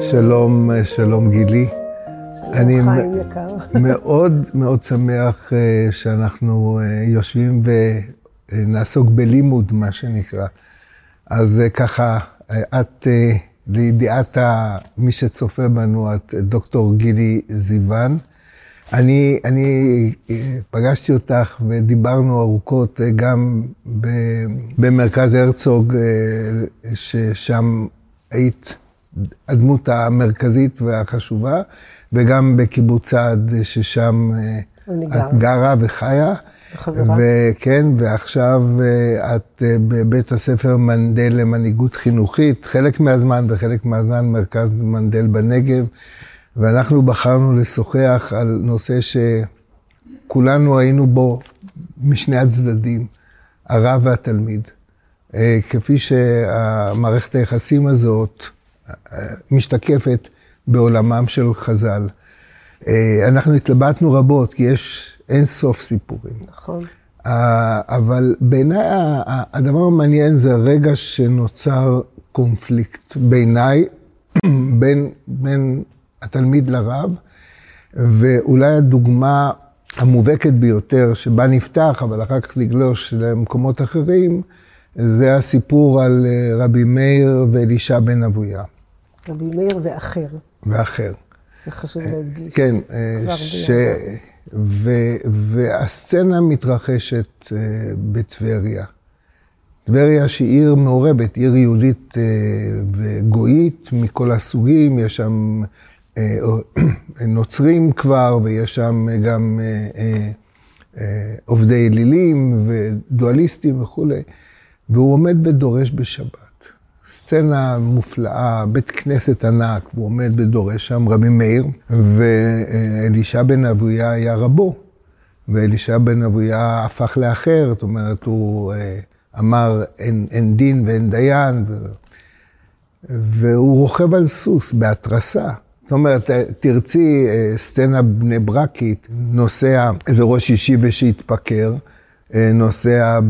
שלום, שלום גילי. אני חיים יקר. מאוד מאוד שמח אה, שאנחנו אה, יושבים ונעסוק בלימוד, מה שנקרא. אז אה, ככה, את, לידיעת מי שצופה בנו, את דוקטור גילי זיוון. אני, אני פגשתי אותך ודיברנו ארוכות גם במרכז הרצוג, ששם היית הדמות המרכזית והחשובה, וגם בקיבוץ סעד, ששם אה, את גרה וחיה. וכן, ועכשיו אה, את אה, בבית הספר מנדל למנהיגות חינוכית, חלק מהזמן וחלק מהזמן מרכז מנדל בנגב, ואנחנו בחרנו לשוחח על נושא שכולנו היינו בו משני הצדדים, הרב והתלמיד. כפי שהמערכת היחסים הזאת משתקפת בעולמם של חז"ל. אה, אנחנו התלבטנו רבות, כי יש אין סוף סיפורים. נכון. אבל בעיניי הדבר המעניין זה הרגע שנוצר קונפליקט בעיניי, בין, בין התלמיד לרב, ואולי הדוגמה המובהקת ביותר שבה נפתח, אבל אחר כך לגלוש למקומות אחרים, זה הסיפור על אה, רבי מאיר ואלישע בן אבויה. רבי מאיר ואחר. ואחר. זה חשוב להדגיש. כן, אה, ש... ו... והסצנה מתרחשת אה, בטבריה. טבריה שהיא עיר מעורבת, עיר יהודית אה, וגויית מכל הסוגים, יש שם נוצרים כבר, ויש שם גם עובדי אלילים ודואליסטים וכולי, והוא עומד ודורש בשבת. סצנה מופלאה, בית כנסת ענק, והוא עומד ודורש שם רבי מאיר, ואלישע בן אבויה היה רבו, ואלישע בן אבויה הפך לאחר, זאת אומרת, הוא אה, אמר אין, אין דין ואין דיין, ו... והוא רוכב על סוס בהתרסה. זאת אומרת, תרצי אה, סצנה בני ברקית, נוסע איזה ראש ישיבה שהתפקר, אה, נוסע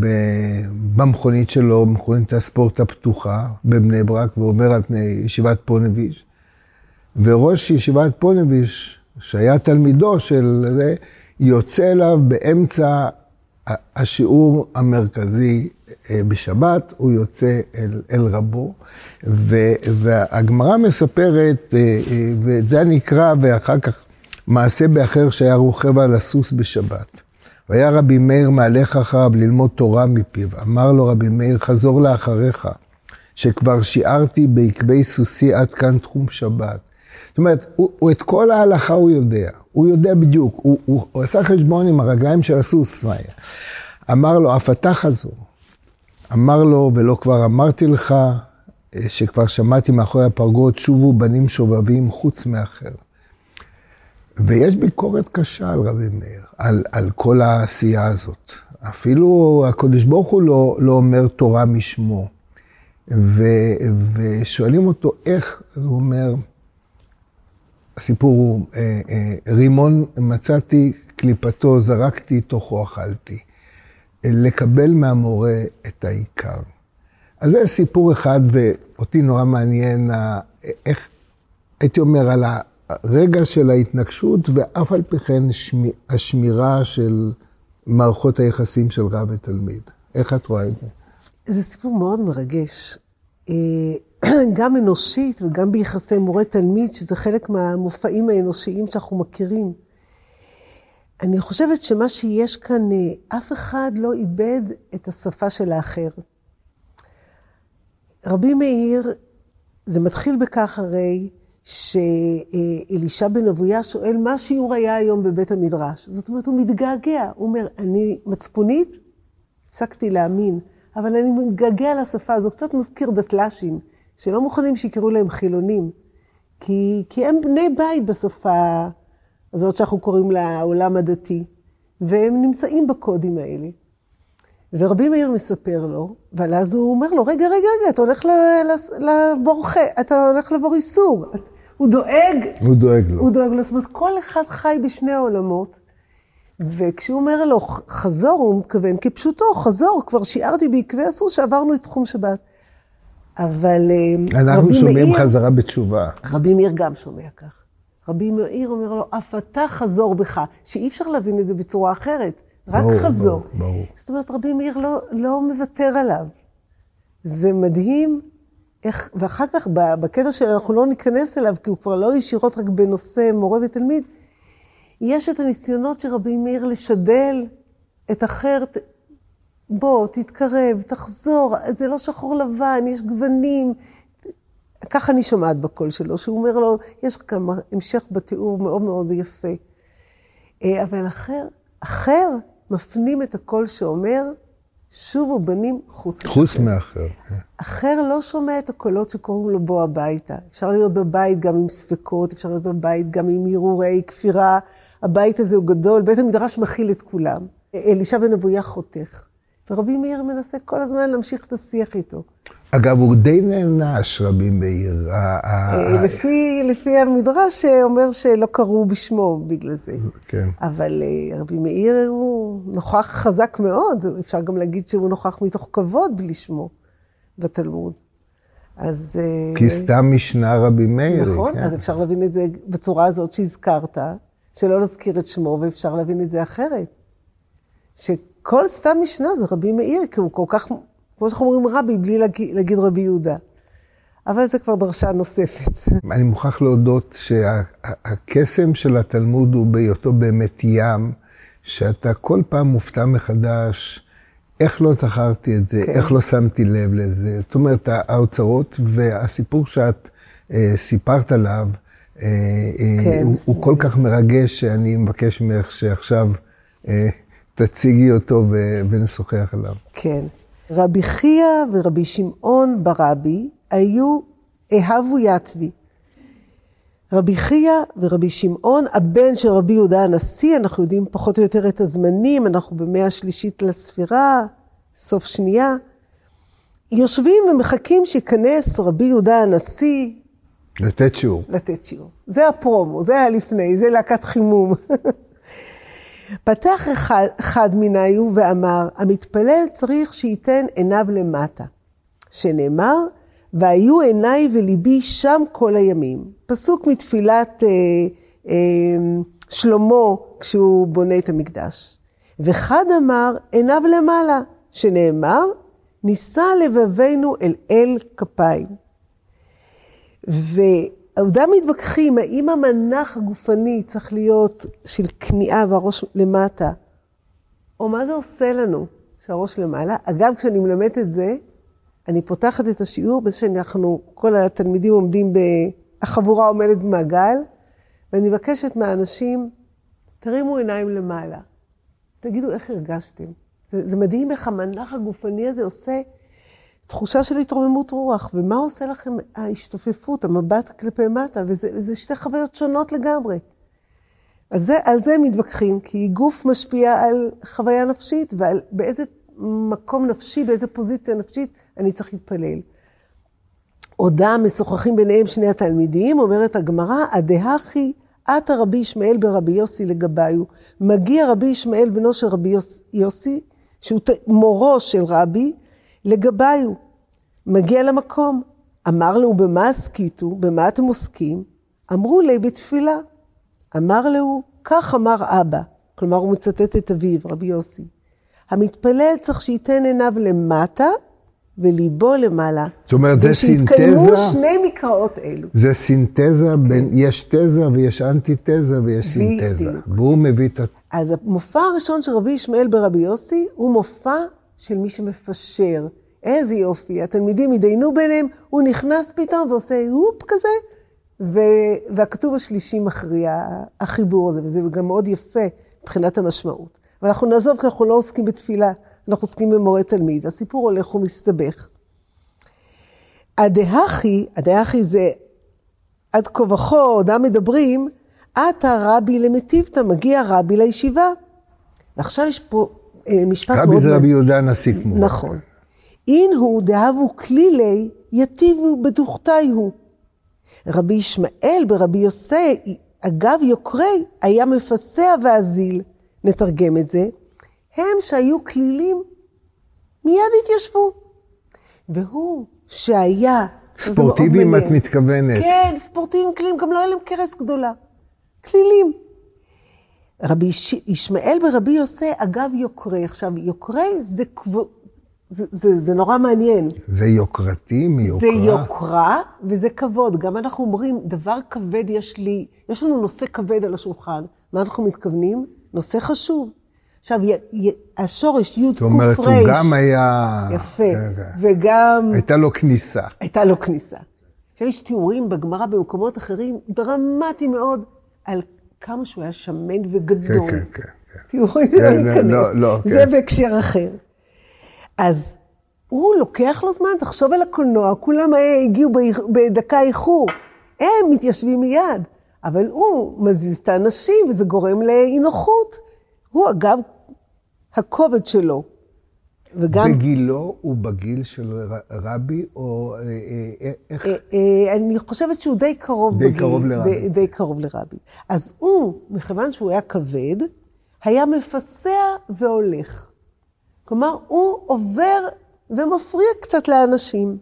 במכונית שלו, מכונית הספורט הפתוחה בבני ברק, ועובר על פני ישיבת פונביש. וראש ישיבת פונביש, שהיה תלמידו של זה, יוצא אליו באמצע השיעור המרכזי אה, בשבת, הוא יוצא אל, אל רבו, והגמרא מספרת, אה, ואת זה אני אקרא, ואחר כך מעשה באחר שהיה רוכב על הסוס בשבת. והיה רבי מאיר מהלך אחריו ללמוד תורה מפיו. אמר לו רבי מאיר, חזור לאחריך, שכבר שיערתי בעקבי סוסי עד כאן תחום שבת. זאת אומרת, הוא, הוא את כל ההלכה הוא יודע, הוא יודע בדיוק, הוא, הוא, הוא עשה חשבון עם הרגליים של הסוס, מה היה. אמר לו, אף אתה חזור. אמר לו, ולא כבר אמרתי לך, אה, שכבר שמעתי מאחורי הפרגוד, שובו בנים שובבים חוץ מאחר. ויש ביקורת קשה על רבי מאיר, על, על כל העשייה הזאת. אפילו הקדוש ברוך הוא לא, לא אומר תורה משמו. ו, ושואלים אותו איך, הוא אומר, הסיפור הוא, אה, אה, רימון מצאתי, קליפתו זרקתי, תוכו אכלתי. לקבל מהמורה את העיקר. אז זה סיפור אחד, ואותי נורא מעניין, איך, הייתי אומר, על ה... הרגע של ההתנגשות, ואף על פי כן השמירה של מערכות היחסים של רב ותלמיד. איך את רואה את זה? זה סיפור מאוד מרגש. אה, גם אנושית וגם ביחסי מורה-תלמיד, שזה חלק מהמופעים האנושיים שאנחנו מכירים. אני חושבת שמה שיש כאן, אה, אף אחד לא איבד את השפה של האחר. רבי מאיר, זה מתחיל בכך הרי, שאלישע בן אבויה שואל מה השיעור היה היום בבית המדרש. זאת אומרת, הוא מתגעגע. הוא אומר, אני מצפונית, הפסקתי להאמין, אבל אני מתגעגע לשפה הזו. קצת מזכיר דתל"שים, שלא מוכנים שיקראו להם חילונים, כי, כי הם בני בית בשפה הזאת שאנחנו קוראים לה העולם הדתי, והם נמצאים בקודים האלה. ורבי מאיר מספר לו, אבל אז הוא אומר לו, רגע, רגע, רגע, אתה הולך לעבור חטא, אתה הולך לעבור איסור. הוא דואג. הוא דואג לו. הוא דואג לו. זאת אומרת, כל אחד חי בשני העולמות, וכשהוא אומר לו, חזור, הוא מתכוון כפשוטו, חזור, כבר שיערתי בעקבי אסור שעברנו את תחום שבת. אבל אה, אנחנו רבי שומעים מאיר, חזרה בתשובה. רבי מאיר גם שומע כך. רבי מאיר אומר לו, אף אתה חזור בך, שאי אפשר להבין את זה בצורה אחרת, רק ברור, חזור. ברור, ברור. זאת אומרת, רבי מאיר לא, לא מוותר עליו. זה מדהים איך, ואחר כך בקטע שאנחנו לא ניכנס אליו, כי הוא כבר לא ישירות רק בנושא מורה ותלמיד, יש את הניסיונות של רבי מאיר לשדל את אחר, בוא, תתקרב, תחזור, זה לא שחור לבן, יש גוונים. ככה אני שומעת בקול שלו, שהוא אומר לו, יש כאן המשך בתיאור מאוד מאוד יפה. אה, אבל אחר, אחר מפנים את הקול שאומר, שובו בנים חוץ מאחר. חוץ מאחר. כן. אחר לא שומע את הקולות שקוראים לו בוא הביתה. אפשר להיות בבית גם עם ספקות, אפשר להיות בבית גם עם הרהורי כפירה. הבית הזה הוא גדול, בית המדרש מכיל את כולם. אלישע בן אבויה חותך. ורבי מאיר מנסה כל הזמן להמשיך את השיח איתו. אגב, הוא די נענש, רבי מאיר. ה- ה- אה, לפי, לפי המדרש אה, אומר שלא קראו בשמו בגלל זה. כן. אבל אה, רבי מאיר הוא נוכח חזק מאוד, אפשר גם להגיד שהוא נוכח מתוך כבוד בלי שמו בתלמוד. אז... אה, כי סתם משנה רבי מאיר. נכון, כן. אז אפשר להבין את זה בצורה הזאת שהזכרת, שלא להזכיר את שמו, ואפשר להבין את זה אחרת. שכל סתם משנה זה רבי מאיר, כי הוא כל כך, כמו שאנחנו אומרים רבי, בלי להגיד, להגיד רבי יהודה. אבל זה כבר דרשה נוספת. אני מוכרח להודות שהקסם של התלמוד הוא בהיותו באמת ים, שאתה כל פעם מופתע מחדש, איך לא זכרתי את זה, כן. איך לא שמתי לב לזה. זאת אומרת, האוצרות והסיפור שאת אה, סיפרת עליו, אה, אה, כן. הוא, הוא כל כך מרגש, שאני מבקש ממך שעכשיו אה, תציגי אותו ונשוחח עליו. כן. רבי חייא ורבי שמעון ברבי היו אהבו יתבי. רבי חייא ורבי שמעון, הבן של רבי יהודה הנשיא, אנחנו יודעים פחות או יותר את הזמנים, אנחנו במאה השלישית לספירה, סוף שנייה. יושבים ומחכים שייכנס רבי יהודה הנשיא לתת שיעור. לתת שיעור. זה הפרומו, זה היה לפני, זה להקת חימום. פתח אחד, אחד מניו ואמר, המתפלל צריך שייתן עיניו למטה. שנאמר, והיו עיניי וליבי שם כל הימים. פסוק מתפילת אה, אה, שלמה כשהוא בונה את המקדש. וחד אמר, עיניו למעלה, שנאמר, נישא לבבינו אל אל כפיים. ועודם מתווכחים, האם המנח הגופני צריך להיות של כניעה והראש למטה, או מה זה עושה לנו שהראש למעלה. אגב, כשאני מלמדת את זה, אני פותחת את השיעור בזה שאנחנו, כל התלמידים עומדים, ב... החבורה עומדת במעגל, ואני מבקשת מהאנשים, תרימו עיניים למעלה. תגידו איך הרגשתם. זה, זה מדהים איך המנח הגופני הזה עושה תחושה של התרוממות רוח, ומה עושה לכם ההשתופפות, המבט כלפי מטה, וזה, וזה שתי חוויות שונות לגמרי. אז זה, על זה הם מתווכחים, כי גוף משפיע על חוויה נפשית, ועל באיזה מקום נפשי, באיזה פוזיציה נפשית אני צריך להתפלל. עודם משוחחים ביניהם שני התלמידים, אומרת הגמרא, הדהכי עתה רבי ישמעאל ברבי יוסי לגביו. מגיע רבי ישמעאל בנו של רבי יוס, יוסי, שהוא ת- מורו של רבי, לגביו. מגיע למקום. אמר לו, במה עסקיתו? במה אתם עוסקים? אמרו לי, בתפילה. אמר לו, כך אמר אבא. כלומר, הוא מצטט את אביו, רבי יוסי. המתפלל צריך שייתן עיניו למטה וליבו למעלה. זאת אומרת, זה ושיתקיימו סינתזה? שני מקראות אלו. זה סינתזה, בין, יש תזה ויש אנטיתזה ויש סינתזה. בדיוק. והוא מביא את. אז המופע הראשון של רבי ישמעאל ברבי יוסי הוא מופע של מי שמפשר. איזה יופי, התלמידים התדיינו ביניהם, הוא נכנס פתאום ועושה הופ כזה, ו... והכתוב השלישי מכריע, החיבור הזה, וזה גם מאוד יפה מבחינת המשמעות. אבל אנחנו נעזוב, כי אנחנו לא עוסקים בתפילה, אנחנו עוסקים במורה תלמיד. הסיפור הולך ומסתבך. הדהכי, הדהכי זה עד כה וכה, עודם מדברים, עתה רבי למטיבתא, מגיע רבי לישיבה. ועכשיו יש פה משפט מאוד... רבי זה. רבי יהודה הנשיא כמו. נכון. אין הוא דהבו כלילי, יטיבו בדוכתי הוא. רבי ישמעאל ברבי יוסי, אגב יוקרי, היה מפסע ואזיל. נתרגם את זה. הם שהיו כלילים, מיד התיישבו. והוא, שהיה... ספורטיביים את מתכוונת. כן, ספורטיביים כלילים, גם לא היה להם קרס גדולה. כלילים. רבי יש... ישמעאל ברבי יוסי, אגב יוקרי. עכשיו, יוקרי זה. זה, זה, זה נורא מעניין. זה יוקרתי מיוקרה? זה יוקרה וזה כבוד. גם אנחנו אומרים, דבר כבד יש לי, יש לנו נושא כבד על השולחן. מה אנחנו מתכוונים? נושא חשוב. עכשיו, י, י, השורש י' ק' ר'. זאת אומרת, הוא גם היה... יפה. וגם... הייתה לו כניסה. הייתה לו כניסה. עכשיו, יש תיאורים בגמרא במקומות אחרים, דרמטיים מאוד, על כמה שהוא היה שמן וגדול. כן, כן, כן. תיאורים, לא כן, ניכנס. לא, לא, זה כן. בהקשר אחר. אז הוא לוקח לו זמן, תחשוב על הקולנוע, כולם אה, הגיעו בדקה איחור. הם מתיישבים מיד, אבל הוא מזיז את האנשים וזה גורם לאי נוחות. הוא אגב, הכובד שלו. וגם, בגילו הוא בגיל של רבי, או אה, אה, איך? אה, אה, אני חושבת שהוא די קרוב די בגיל. קרוב לרבי. די, קרוב לרבי. אז הוא, מכיוון שהוא היה כבד, היה מפסע והולך. כלומר, הוא עובר ומפריע קצת לאנשים.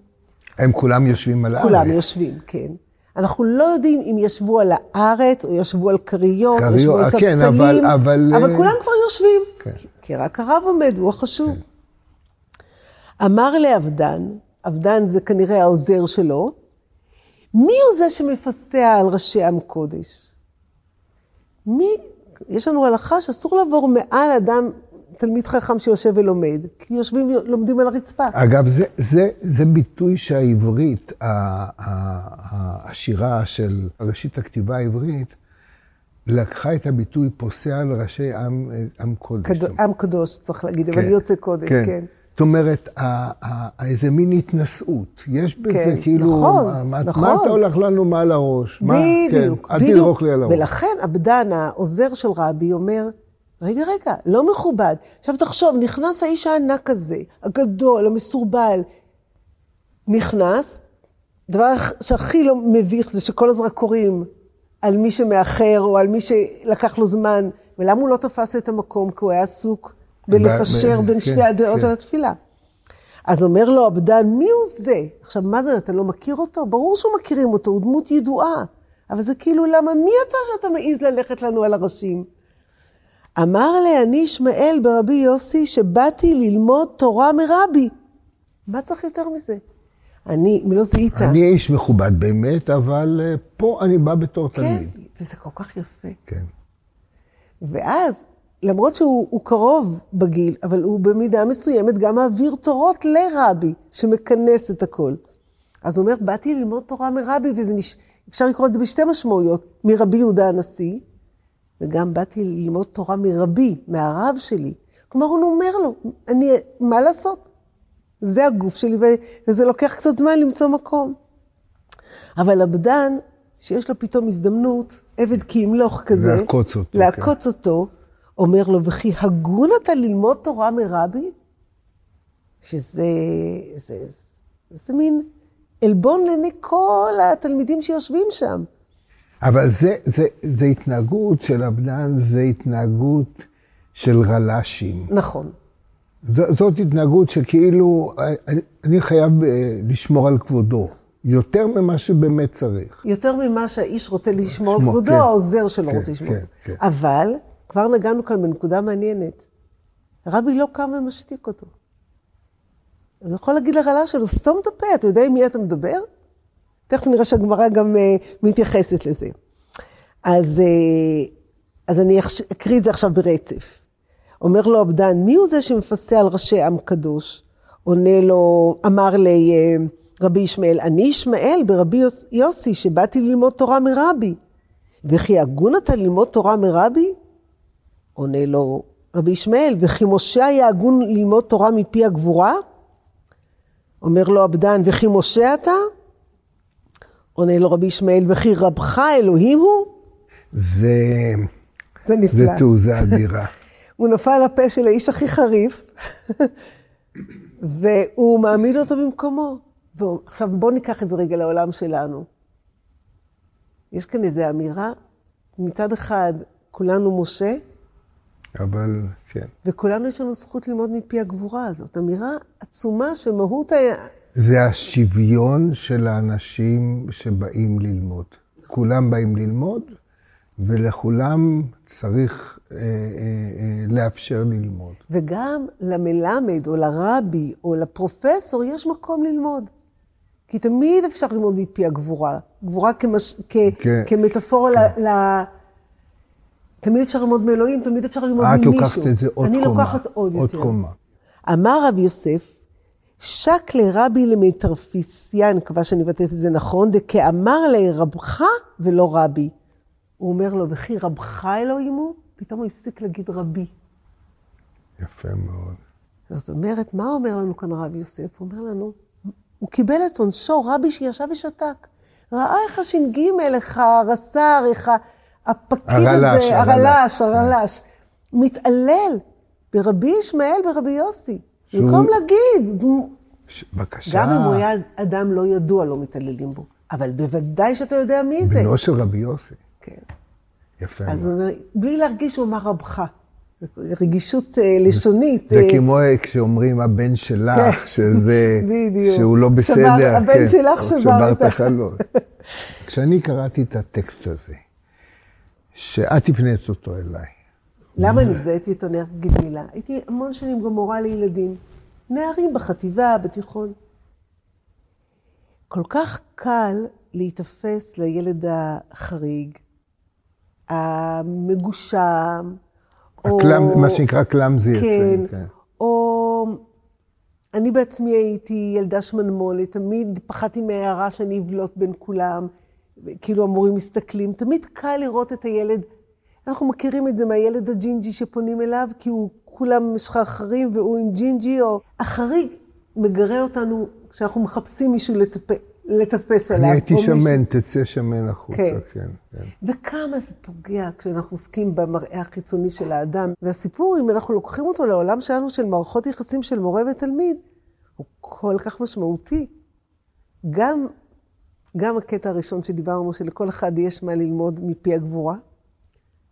הם כולם יושבים על הארץ. כולם יושבים, כן. אנחנו לא יודעים אם ישבו על הארץ, או ישבו על כריות, או ישבו על אה, ספסלים, כן, אבל- אבל, אבל כולם כבר יושבים. כן. כי רק הרב עומד, הוא החשוב. אמר לעבדן, עבדן זה כנראה העוזר שלו, מי הוא זה שמפסע על ראשי עם קודש? מי, יש לנו הלכה שאסור לעבור מעל אדם, תלמיד חכם שיושב ולומד, כי יושבים, לומדים על הרצפה. אגב, זה, זה, זה ביטוי שהעברית, השירה של ראשית הכתיבה העברית, לקחה את הביטוי פוסע על ראשי עם, עם קודש. קדו- עם קדוש, צריך להגיד, אבל כן, יוצא קודש, כן. זאת אומרת, איזה מין התנשאות. יש בזה כן, כאילו, נכון, מה, נכון. מה אתה הולך לנו מעל הראש? בדיוק, כן, אל בדיוק. תדרוך לי על הראש. ולכן עבדן, העוזר של רבי, אומר, רגע, רגע, לא מכובד. עכשיו תחשוב, נכנס האיש הענק הזה, הגדול, המסורבל, נכנס, הדבר שהכי לא מביך זה שכל הזרקורים על מי שמאחר או על מי שלקח לו זמן, ולמה הוא לא תפס את המקום? כי הוא היה עסוק בלפשר בין כן, שתי הדעות כן. על התפילה. אז אומר לו עבדן, מי הוא זה? עכשיו, מה זה, אתה לא מכיר אותו? ברור שהוא מכירים אותו, הוא דמות ידועה. אבל זה כאילו, למה, מי אתה שאתה מעז ללכת לנו על הראשים? אמר לי, אני ישמעאל ברבי יוסי, שבאתי ללמוד תורה מרבי. מה צריך יותר מזה? אני, אם לא זיהית. אני איש מכובד באמת, אבל אה, פה אני בא בתור כן, תלמיד. וזה כל כך יפה. כן. ואז, למרות שהוא הוא קרוב בגיל, אבל הוא במידה מסוימת גם מעביר תורות לרבי, שמכנס את הכל. אז הוא אומר, באתי ללמוד תורה מרבי, ואפשר לקרוא את זה בשתי משמעויות, מרבי יהודה הנשיא, וגם באתי ללמוד תורה מרבי, מהרב שלי. כלומר, הוא אומר לו, אני, מה לעשות? זה הגוף שלי, וזה לוקח קצת זמן למצוא מקום. אבל עבדן, שיש לו פתאום הזדמנות, עבד כי ימלוך כזה, לעקוץ אותו, לעקוץ אותו, אומר לו, וכי הגון אתה ללמוד תורה מרבי? שזה זה, זה מין עלבון לעיני כל התלמידים שיושבים שם. אבל זה, זה, זה התנהגות של עבדן, זה התנהגות של רל"שים. נכון. ז- זאת התנהגות שכאילו, אני, אני חייב אה, לשמור על כבודו, יותר ממה שבאמת צריך. יותר ממה שהאיש רוצה לשמור על כבודו, כן. העוזר שלו כן, רוצה לשמור. כן, כן. אבל, כבר נגענו כאן בנקודה מעניינת. רבי לא קם ומשתיק אותו. הוא יכול להגיד לרלה שלו, סתום את הפה, אתה יודע עם מי אתה מדבר? תכף נראה שהגמרא גם uh, מתייחסת לזה. אז, uh, אז אני אקריא את זה עכשיו ברצף. אומר לו עבדן, מי הוא זה שמפסה על ראשי עם קדוש? עונה לו, אמר לי אה, רבי ישמעאל, אני ישמעאל ברבי יוס- יוסי, שבאתי ללמוד תורה מרבי. וכי הגון אתה ללמוד תורה מרבי? עונה לו רבי ישמעאל, וכי משה היה הגון ללמוד תורה מפי הגבורה? אומר לו עבדן, וכי משה אתה? עונה לו רבי ישמעאל, וכי רבך אלוהים הוא? זה, זה נפלא. זה תעוזה אדירה. הוא נפל לפה של האיש הכי חריף, והוא מעמיד אותו במקומו. עכשיו בואו ניקח את זה רגע לעולם שלנו. יש כאן איזו אמירה, מצד אחד כולנו משה, אבל כן. וכולנו יש לנו זכות ללמוד מפי הגבורה הזאת. אמירה עצומה שמהות ה- זה השוויון של האנשים שבאים ללמוד. כולם באים ללמוד, ולכולם צריך אה, אה, אה, לאפשר ללמוד. וגם למלמד או לרבי או לפרופסור יש מקום ללמוד. כי תמיד אפשר ללמוד מפי הגבורה. גבורה כמש... כ... כן. כמטאפורה כן. ל... תמיד אפשר ללמוד מאלוהים, תמיד אפשר ללמוד ממישהו. את לוקחת את זה עוד אני קומה. אני לוקחת עוד, עוד יותר. קומה. אמר רב יוסף, שק לרבי למטרפיסיה, אני מקווה שאני מבטאת את זה נכון, דכאמר לרבך ולא רבי. הוא אומר לו, וכי רבך אלוהים הוא? פתאום הוא הפסיק להגיד רבי. יפה מאוד. זאת אומרת, מה אומר לנו כאן רב יוסף? הוא אומר לנו, הוא קיבל את עונשו, רבי שישב ושתק. ראה איך הש"ג, איך הרס"ר, איך הפקיד הרל"ש, הזה, הרל"ש, הרל"ש, מתעלל ברבי ישמעאל, ברבי יוסי. שהוא- במקום להגיד, ש- בבקשה. גם אם הוא היה אדם לא ידוע, לא מתעללים בו. אבל בוודאי שאתה יודע מי זה. בנו של רבי יוסי. כן. יפה אז. הוא אומר, בלי להרגיש שהוא אמר רבך. רגישות אה, לשונית. זה אה, כמו כשאומרים הבן שלך, כן. שזה, בדיוק. שהוא לא בסדר. הבן כן, שלך הוא שבר את החלון. כשאני קראתי את הטקסט הזה, שאת הפנית אותו אליי, למה אני זיהיתי אותו? אני אגיד מילה. הייתי המון שנים גם מורה לילדים. נערים בחטיבה, בתיכון. כל כך קל להיתפס לילד החריג, המגושם, או... הקלם, מה שנקרא קלאמזי כן, אצלנו. כן. או אני בעצמי הייתי ילדה שמנמולת, תמיד פחדתי מהרעה שאני אבלוט בין כולם, כאילו המורים מסתכלים, תמיד קל לראות את הילד, אנחנו מכירים את זה מהילד הג'ינג'י שפונים אליו, כי הוא כולם משחרחרים והוא עם ג'ינג'י, או החריג מגרה אותנו כשאנחנו מחפשים מישהו לטפ... לטפס עליו. אני הייתי או מישהו- שמן, תצא שמן החוצה, כן. כן. כן. וכמה זה פוגע כשאנחנו עוסקים במראה החיצוני של האדם. והסיפור, אם אנחנו לוקחים אותו לעולם שלנו של מערכות יחסים של מורה ותלמיד, הוא כל כך משמעותי. גם, גם הקטע הראשון שדיברנו, שלכל אחד יש מה ללמוד מפי הגבורה,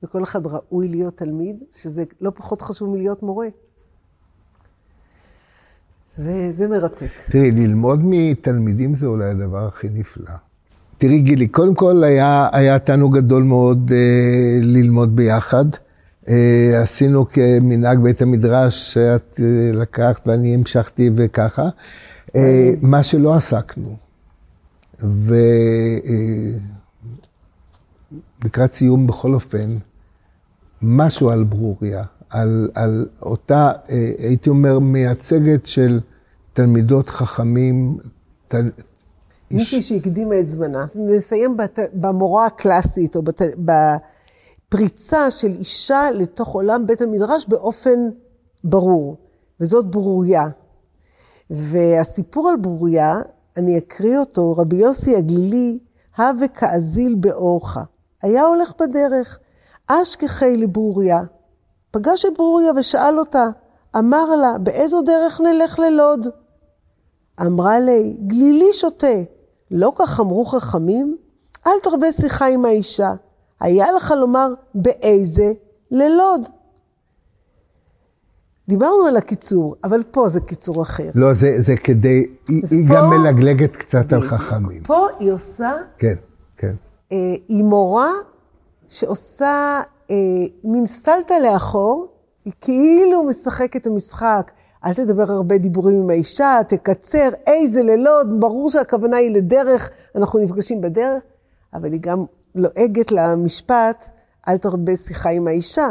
וכל אחד ראוי להיות תלמיד, שזה לא פחות חשוב מלהיות מורה. זה, זה מרתק. תראי, ללמוד מתלמידים זה אולי הדבר הכי נפלא. תראי, גילי, קודם כל היה, היה תענוג גדול מאוד אה, ללמוד ביחד. אה, עשינו כמנהג בית המדרש שאת אה, לקחת ואני המשכתי וככה. אה, מה שלא עסקנו. ולקראת סיום בכל אופן, משהו על ברוריה, על, על אותה, אה, הייתי אומר, מייצגת של תלמידות חכמים. תל... מישהי שהקדימה את זמנה. נסיים בת... במורה הקלאסית, או בת... בפריצה של אישה לתוך עולם בית המדרש באופן ברור, וזאת ברוריה. והסיפור על ברוריה, אני אקריא אותו, רבי יוסי הגלילי, הווה כאזיל באורך. היה הולך בדרך, אשכחי לברוריה. פגש את ברוריה ושאל אותה, אמר לה, באיזו דרך נלך ללוד? אמרה לי, גלילי שותה. לא כך אמרו חכמים? אל תרבה שיחה עם האישה. היה לך לומר, באיזה? ללוד. דיברנו על הקיצור, אבל פה זה קיצור אחר. לא, זה, זה כדי, היא, היא פה- גם מלגלגת קצת על חכמים. פה היא עושה, כן, כן. אה, היא מורה שעושה אה, מין סלטה לאחור, היא כאילו משחקת את המשחק. אל תדבר הרבה דיבורים עם האישה, תקצר, איזה לילות, ברור שהכוונה היא לדרך, אנחנו נפגשים בדרך, אבל היא גם לועגת למשפט, אל תרבה שיחה עם האישה.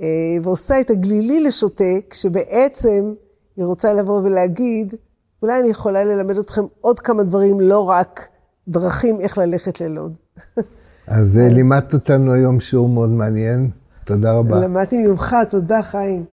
אה, ועושה את הגלילי לשוטה, כשבעצם היא רוצה לבוא ולהגיד, אולי אני יכולה ללמד אתכם עוד כמה דברים, לא רק דרכים איך ללכת ללוד. אז אה, לימדת אותנו היום שיעור מאוד מעניין. תודה רבה. למדתי ממך, תודה חיים.